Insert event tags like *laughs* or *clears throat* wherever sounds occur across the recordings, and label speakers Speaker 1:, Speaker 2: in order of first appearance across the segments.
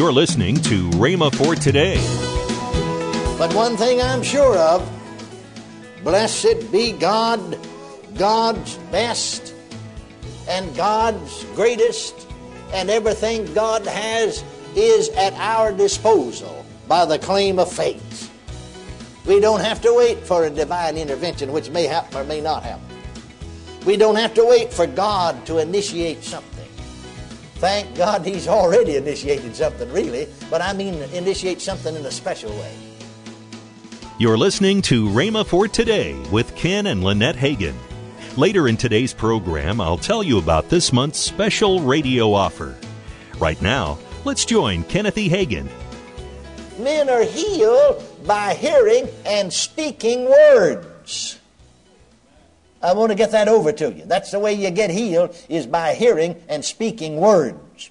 Speaker 1: You're listening to Rhema for today.
Speaker 2: But one thing I'm sure of blessed be God, God's best, and God's greatest, and everything God has is at our disposal by the claim of faith. We don't have to wait for a divine intervention, which may happen or may not happen. We don't have to wait for God to initiate something. Thank God He's already initiated something, really, but I mean initiate something in a special way.
Speaker 1: You're listening to Rhema for Today with Ken and Lynette Hagin. Later in today's program, I'll tell you about this month's special radio offer. Right now, let's join Kenneth E. Hagin.
Speaker 2: Men are healed by hearing and speaking words. I want to get that over to you. That's the way you get healed is by hearing and speaking words.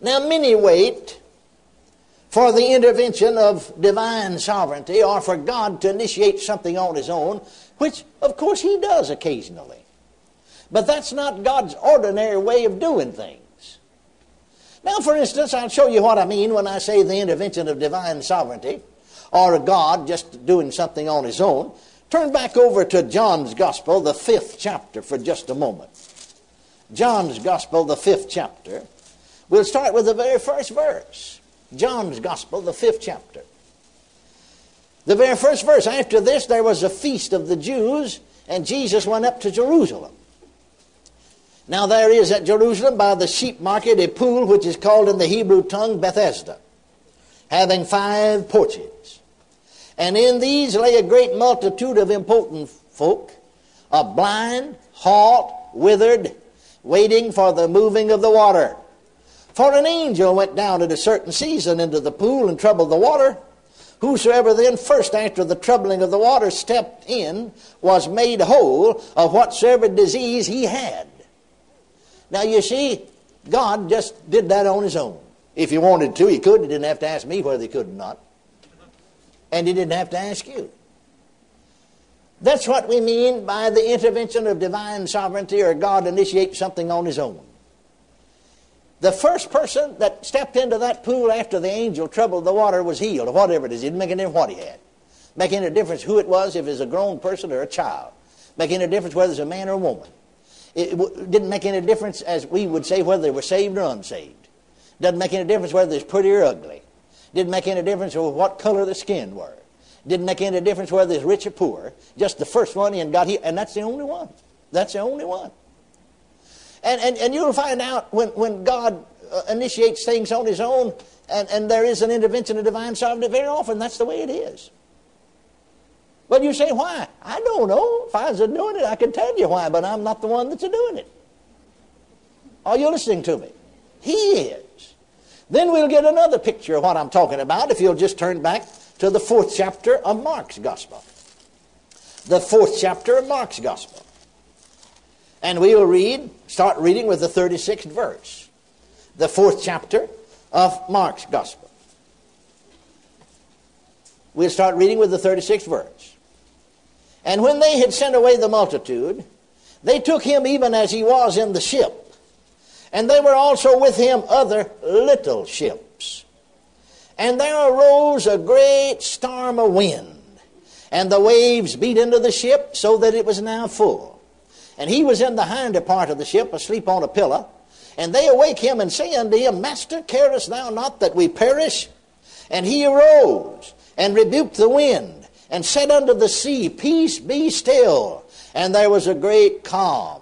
Speaker 2: Now many wait for the intervention of divine sovereignty or for God to initiate something on his own, which of course he does occasionally. But that's not God's ordinary way of doing things. Now, for instance, I'll show you what I mean when I say the intervention of divine sovereignty or God just doing something on his own. Turn back over to John's Gospel, the fifth chapter, for just a moment. John's Gospel, the fifth chapter. We'll start with the very first verse. John's Gospel, the fifth chapter. The very first verse. After this, there was a feast of the Jews, and Jesus went up to Jerusalem. Now, there is at Jerusalem by the sheep market a pool which is called in the Hebrew tongue Bethesda, having five porches. And in these lay a great multitude of impotent folk, a blind, halt, withered, waiting for the moving of the water. For an angel went down at a certain season into the pool and troubled the water. Whosoever then first after the troubling of the water stepped in was made whole of whatsoever disease he had. Now you see, God just did that on his own. If he wanted to, he could. He didn't have to ask me whether he could or not. And he didn't have to ask you. That's what we mean by the intervention of divine sovereignty or God initiates something on his own. The first person that stepped into that pool after the angel troubled the water was healed, or whatever it is. It didn't make any difference what he had. Make any difference who it was, if it was a grown person or a child. Make any difference whether it's a man or a woman. It didn't make any difference, as we would say, whether they were saved or unsaved. Doesn't make any difference whether it's pretty or ugly. Didn't make any difference what color the skin were. Didn't make any difference whether it's rich or poor. Just the first one in got healed, and that's the only one. That's the only one. And, and, and you'll find out when, when God uh, initiates things on his own and, and there is an intervention of divine sovereignty, very often that's the way it is. But you say, why? I don't know. If I was doing it, I could tell you why, but I'm not the one that's doing it. Are you listening to me? He is. Then we'll get another picture of what I'm talking about if you'll just turn back to the fourth chapter of Mark's Gospel. The fourth chapter of Mark's Gospel. And we will read, start reading with the 36th verse. The fourth chapter of Mark's Gospel. We'll start reading with the 36th verse. And when they had sent away the multitude, they took him even as he was in the ship. And there were also with him other little ships. And there arose a great storm of wind, and the waves beat into the ship so that it was now full. And he was in the hinder part of the ship, asleep on a pillow. And they awake him and say unto him, Master, carest thou not that we perish? And he arose and rebuked the wind and said unto the sea, Peace, be still. And there was a great calm.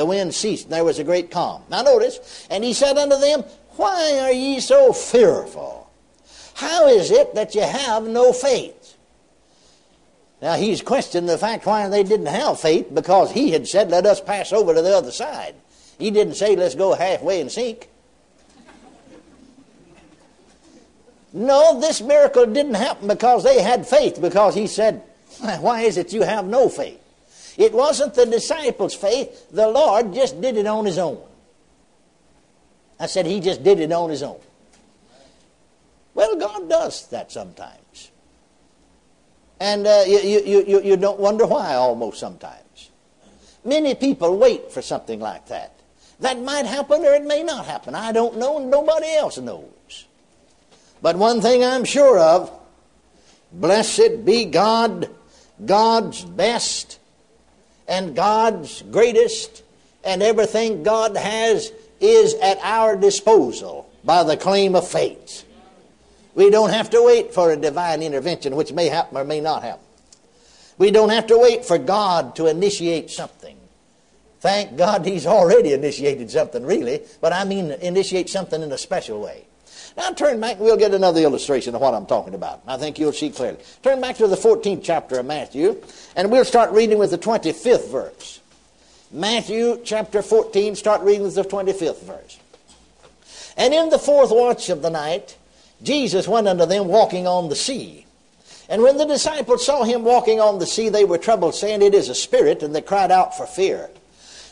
Speaker 2: The wind ceased, and there was a great calm. Now notice, and he said unto them, Why are ye so fearful? How is it that you have no faith? Now he's questioning the fact why they didn't have faith because he had said, Let us pass over to the other side. He didn't say, Let's go halfway and sink. No, this miracle didn't happen because they had faith, because he said, Why is it you have no faith? It wasn't the disciples' faith. The Lord just did it on his own. I said, He just did it on his own. Well, God does that sometimes. And uh, you, you, you, you don't wonder why almost sometimes. Many people wait for something like that. That might happen or it may not happen. I don't know, and nobody else knows. But one thing I'm sure of blessed be God, God's best, and God's greatest, and everything God has is at our disposal by the claim of faith. We don't have to wait for a divine intervention, which may happen or may not happen. We don't have to wait for God to initiate something. Thank God He's already initiated something, really, but I mean initiate something in a special way. Now turn back, and we'll get another illustration of what I'm talking about. I think you'll see clearly. Turn back to the 14th chapter of Matthew, and we'll start reading with the 25th verse. Matthew chapter 14, start reading with the 25th verse. And in the fourth watch of the night, Jesus went unto them walking on the sea. And when the disciples saw him walking on the sea, they were troubled, saying, It is a spirit, and they cried out for fear.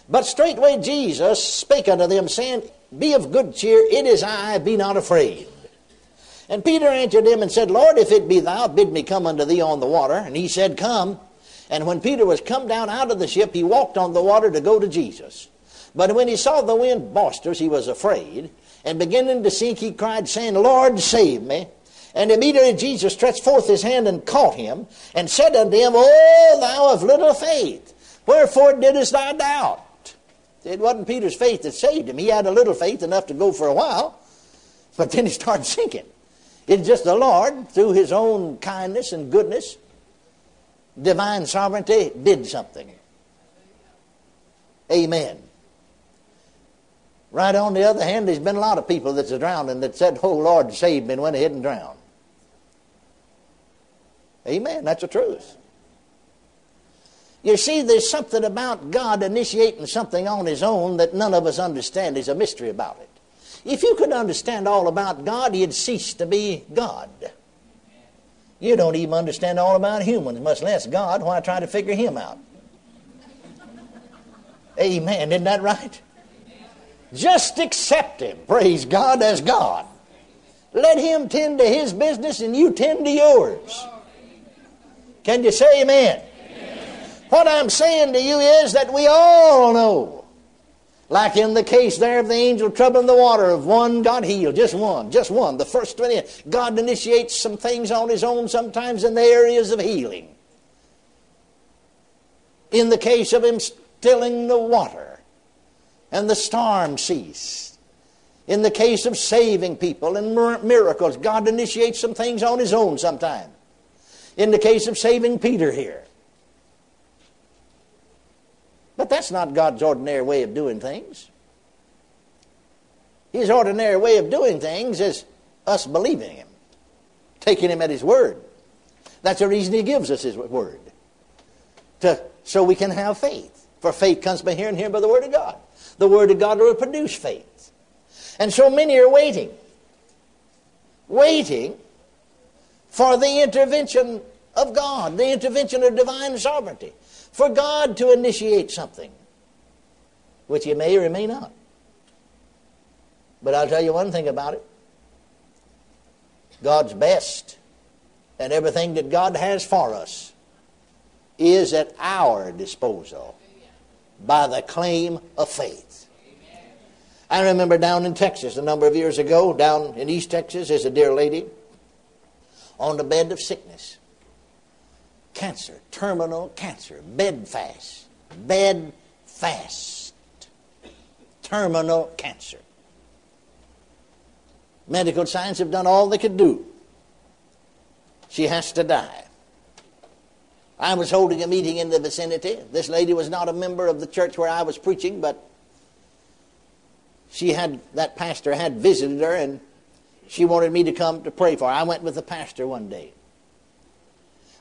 Speaker 2: But straightway Jesus spake unto them, saying, Be of good cheer, it is I, be not afraid. And Peter answered him and said, Lord, if it be thou, bid me come unto thee on the water. And he said, Come. And when Peter was come down out of the ship, he walked on the water to go to Jesus. But when he saw the wind boisterous, he was afraid. And beginning to sink, he cried, saying, Lord, save me. And immediately Jesus stretched forth his hand and caught him, and said unto him, O thou of little faith, wherefore didst thou doubt? It wasn't Peter's faith that saved him. He had a little faith enough to go for a while, but then he *laughs* started sinking. It's just the Lord, through his own kindness and goodness, divine sovereignty, did something. Amen. Right on the other hand, there's been a lot of people that's drowned and that said, Oh Lord, save me, and went ahead and drowned. Amen. That's the truth. You see, there's something about God initiating something on His own that none of us understand. There's a mystery about it. If you could understand all about God, you'd cease to be God. You don't even understand all about humans, much less God. Why try to figure Him out? Amen. Isn't that right? Just accept Him, praise God, as God. Let Him tend to His business and you tend to yours. Can you say amen? What I'm saying to you is that we all know, like in the case there of the angel troubling the water, of one got healed, just one, just one. The first one, God initiates some things on His own sometimes in the areas of healing. In the case of Him stilling the water and the storm ceased. In the case of saving people and miracles, God initiates some things on His own sometimes. In the case of saving Peter here, but that's not God's ordinary way of doing things. His ordinary way of doing things is us believing Him, taking Him at His word. That's the reason He gives us His word. To, so we can have faith. For faith comes by hearing, hearing by the Word of God. The Word of God will produce faith. And so many are waiting. Waiting for the intervention of God, the intervention of divine sovereignty for God to initiate something, which He may or may not. But I'll tell you one thing about it God's best and everything that God has for us is at our disposal by the claim of faith. I remember down in Texas a number of years ago, down in East Texas, there's a dear lady on the bed of sickness cancer, terminal cancer, bedfast, bedfast, terminal cancer. Medical science have done all they could do. She has to die. I was holding a meeting in the vicinity. This lady was not a member of the church where I was preaching, but she had that pastor had visited her and she wanted me to come to pray for her. I went with the pastor one day.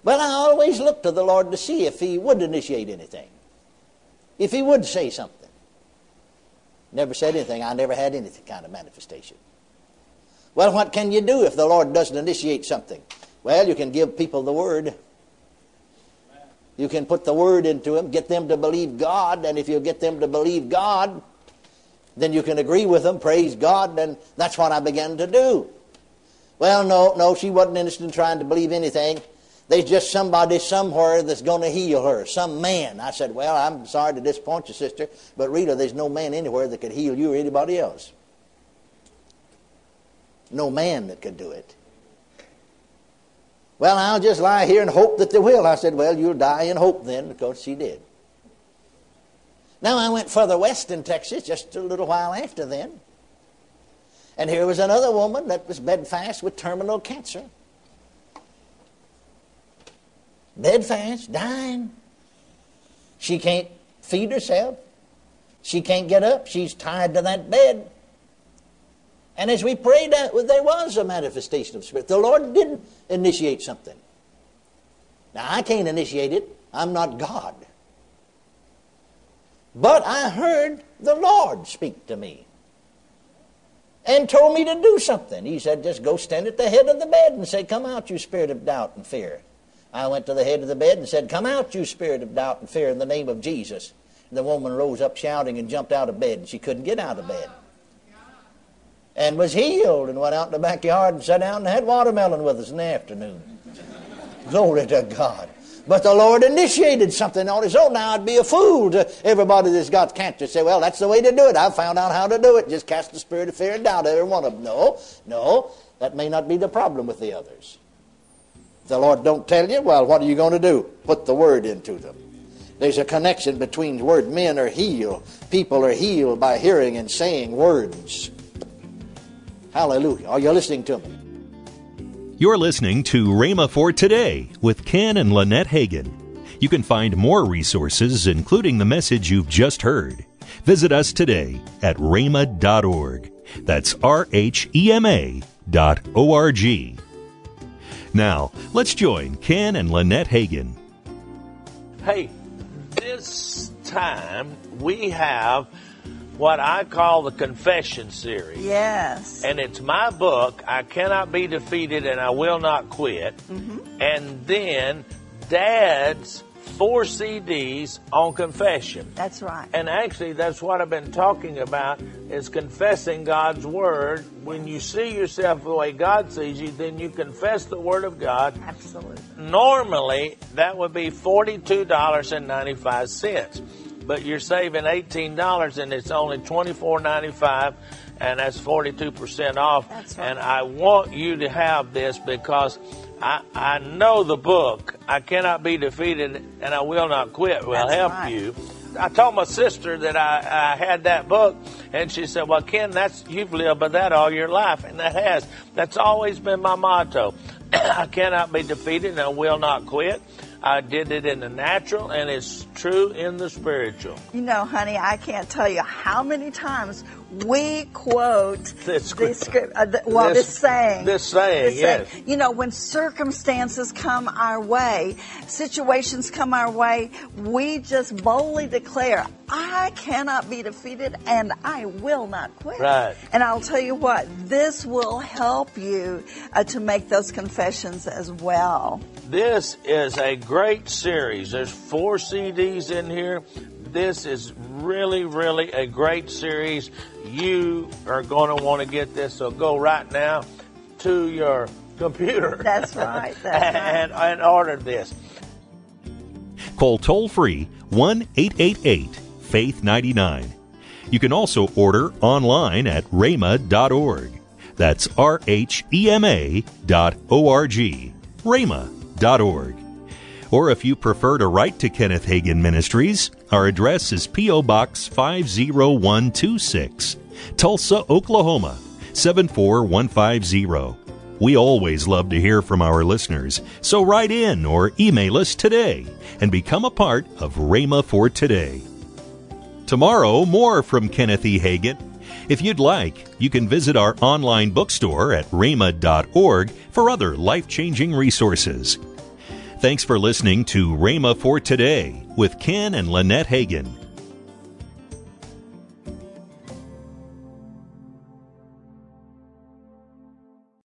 Speaker 2: Well, I always look to the Lord to see if He would initiate anything, if He would say something. Never said anything. I never had any kind of manifestation. Well, what can you do if the Lord doesn't initiate something? Well, you can give people the Word. You can put the Word into them, get them to believe God, and if you get them to believe God, then you can agree with them, praise God, and that's what I began to do. Well, no, no, she wasn't interested in trying to believe anything. There's just somebody somewhere that's going to heal her, some man. I said, Well, I'm sorry to disappoint you, sister, but Rita, there's no man anywhere that could heal you or anybody else. No man that could do it. Well, I'll just lie here and hope that they will. I said, Well, you'll die in hope then, because she did. Now I went further west in Texas just a little while after then. And here was another woman that was bedfast with terminal cancer. Bedfast, dying. She can't feed herself. She can't get up. She's tied to that bed. And as we prayed, there was a manifestation of Spirit. The Lord didn't initiate something. Now, I can't initiate it. I'm not God. But I heard the Lord speak to me and told me to do something. He said, just go stand at the head of the bed and say, Come out, you spirit of doubt and fear. I went to the head of the bed and said, Come out, you spirit of doubt and fear, in the name of Jesus. And the woman rose up shouting and jumped out of bed. and She couldn't get out of bed. And was healed and went out in the backyard and sat down and had watermelon with us in the afternoon. *laughs* Glory to God. But the Lord initiated something on his own. Now, I'd be a fool to everybody that's got cancer say, well, that's the way to do it. I've found out how to do it. Just cast the spirit of fear and doubt every one of them. No, no, that may not be the problem with the others. The Lord don't tell you, well, what are you going to do? Put the word into them. There's a connection between word. Men are healed. People are healed by hearing and saying words. Hallelujah. Are you listening to me?
Speaker 1: You're listening to Rhema for Today with Ken and Lynette Hagin. You can find more resources, including the message you've just heard. Visit us today at rhema.org. That's R H E M A dot O R G. Now, let's join Ken and Lynette Hagin.
Speaker 3: Hey, this time we have what I call the Confession Series.
Speaker 4: Yes.
Speaker 3: And it's my book, I Cannot Be Defeated and I Will Not Quit. Mm-hmm. And then Dad's four CDs on confession.
Speaker 4: That's right.
Speaker 3: And actually, that's what I've been talking about is confessing God's Word. When you see yourself the way God sees you, then you confess the Word of God.
Speaker 4: Absolutely.
Speaker 3: Normally, that would be $42.95 but you're saving $18 and it's only $24.95 and that's 42% off.
Speaker 4: That's right.
Speaker 3: And I want you to have this because I, I know the book, I Cannot Be Defeated and I Will Not Quit, will
Speaker 4: That's
Speaker 3: help
Speaker 4: right.
Speaker 3: you. I told my sister that I, I had that book, and she said, "Well, Ken, that's you've lived by that all your life, and that has. That's always been my motto. *clears throat* I cannot be defeated, and I will not quit. I did it in the natural, and it's true in the spiritual.
Speaker 4: You know, honey, I can't tell you how many times we quote
Speaker 3: This
Speaker 4: this
Speaker 3: script-
Speaker 4: script, uh, the, well,
Speaker 3: this-
Speaker 4: this, saying.
Speaker 3: this saying, yes.
Speaker 4: You know, when circumstances come our way, situations come our way, we just boldly declare, I cannot be defeated and I will not quit.
Speaker 3: Right.
Speaker 4: And I'll tell you what, this will help you uh, to make those confessions as well.
Speaker 3: This is a great series. There's four CDs in here. This is really, really a great series. You are going to want to get this, so go right now to your computer. *laughs*
Speaker 4: That's right, that's *laughs* right.
Speaker 3: and, and order this.
Speaker 1: Call toll free 1 888 Faith 99. You can also order online at rhema.org. That's R H E M A dot O R G. rhema.org. Or if you prefer to write to Kenneth Hagin Ministries, our address is P.O. Box 50126, Tulsa, Oklahoma 74150. We always love to hear from our listeners, so write in or email us today and become a part of Rhema for Today. Tomorrow, more from Kenneth E. Hagin. If you'd like, you can visit our online bookstore at rhema.org for other life changing resources. Thanks for listening to Rhema for Today with Ken and Lynette Hagin.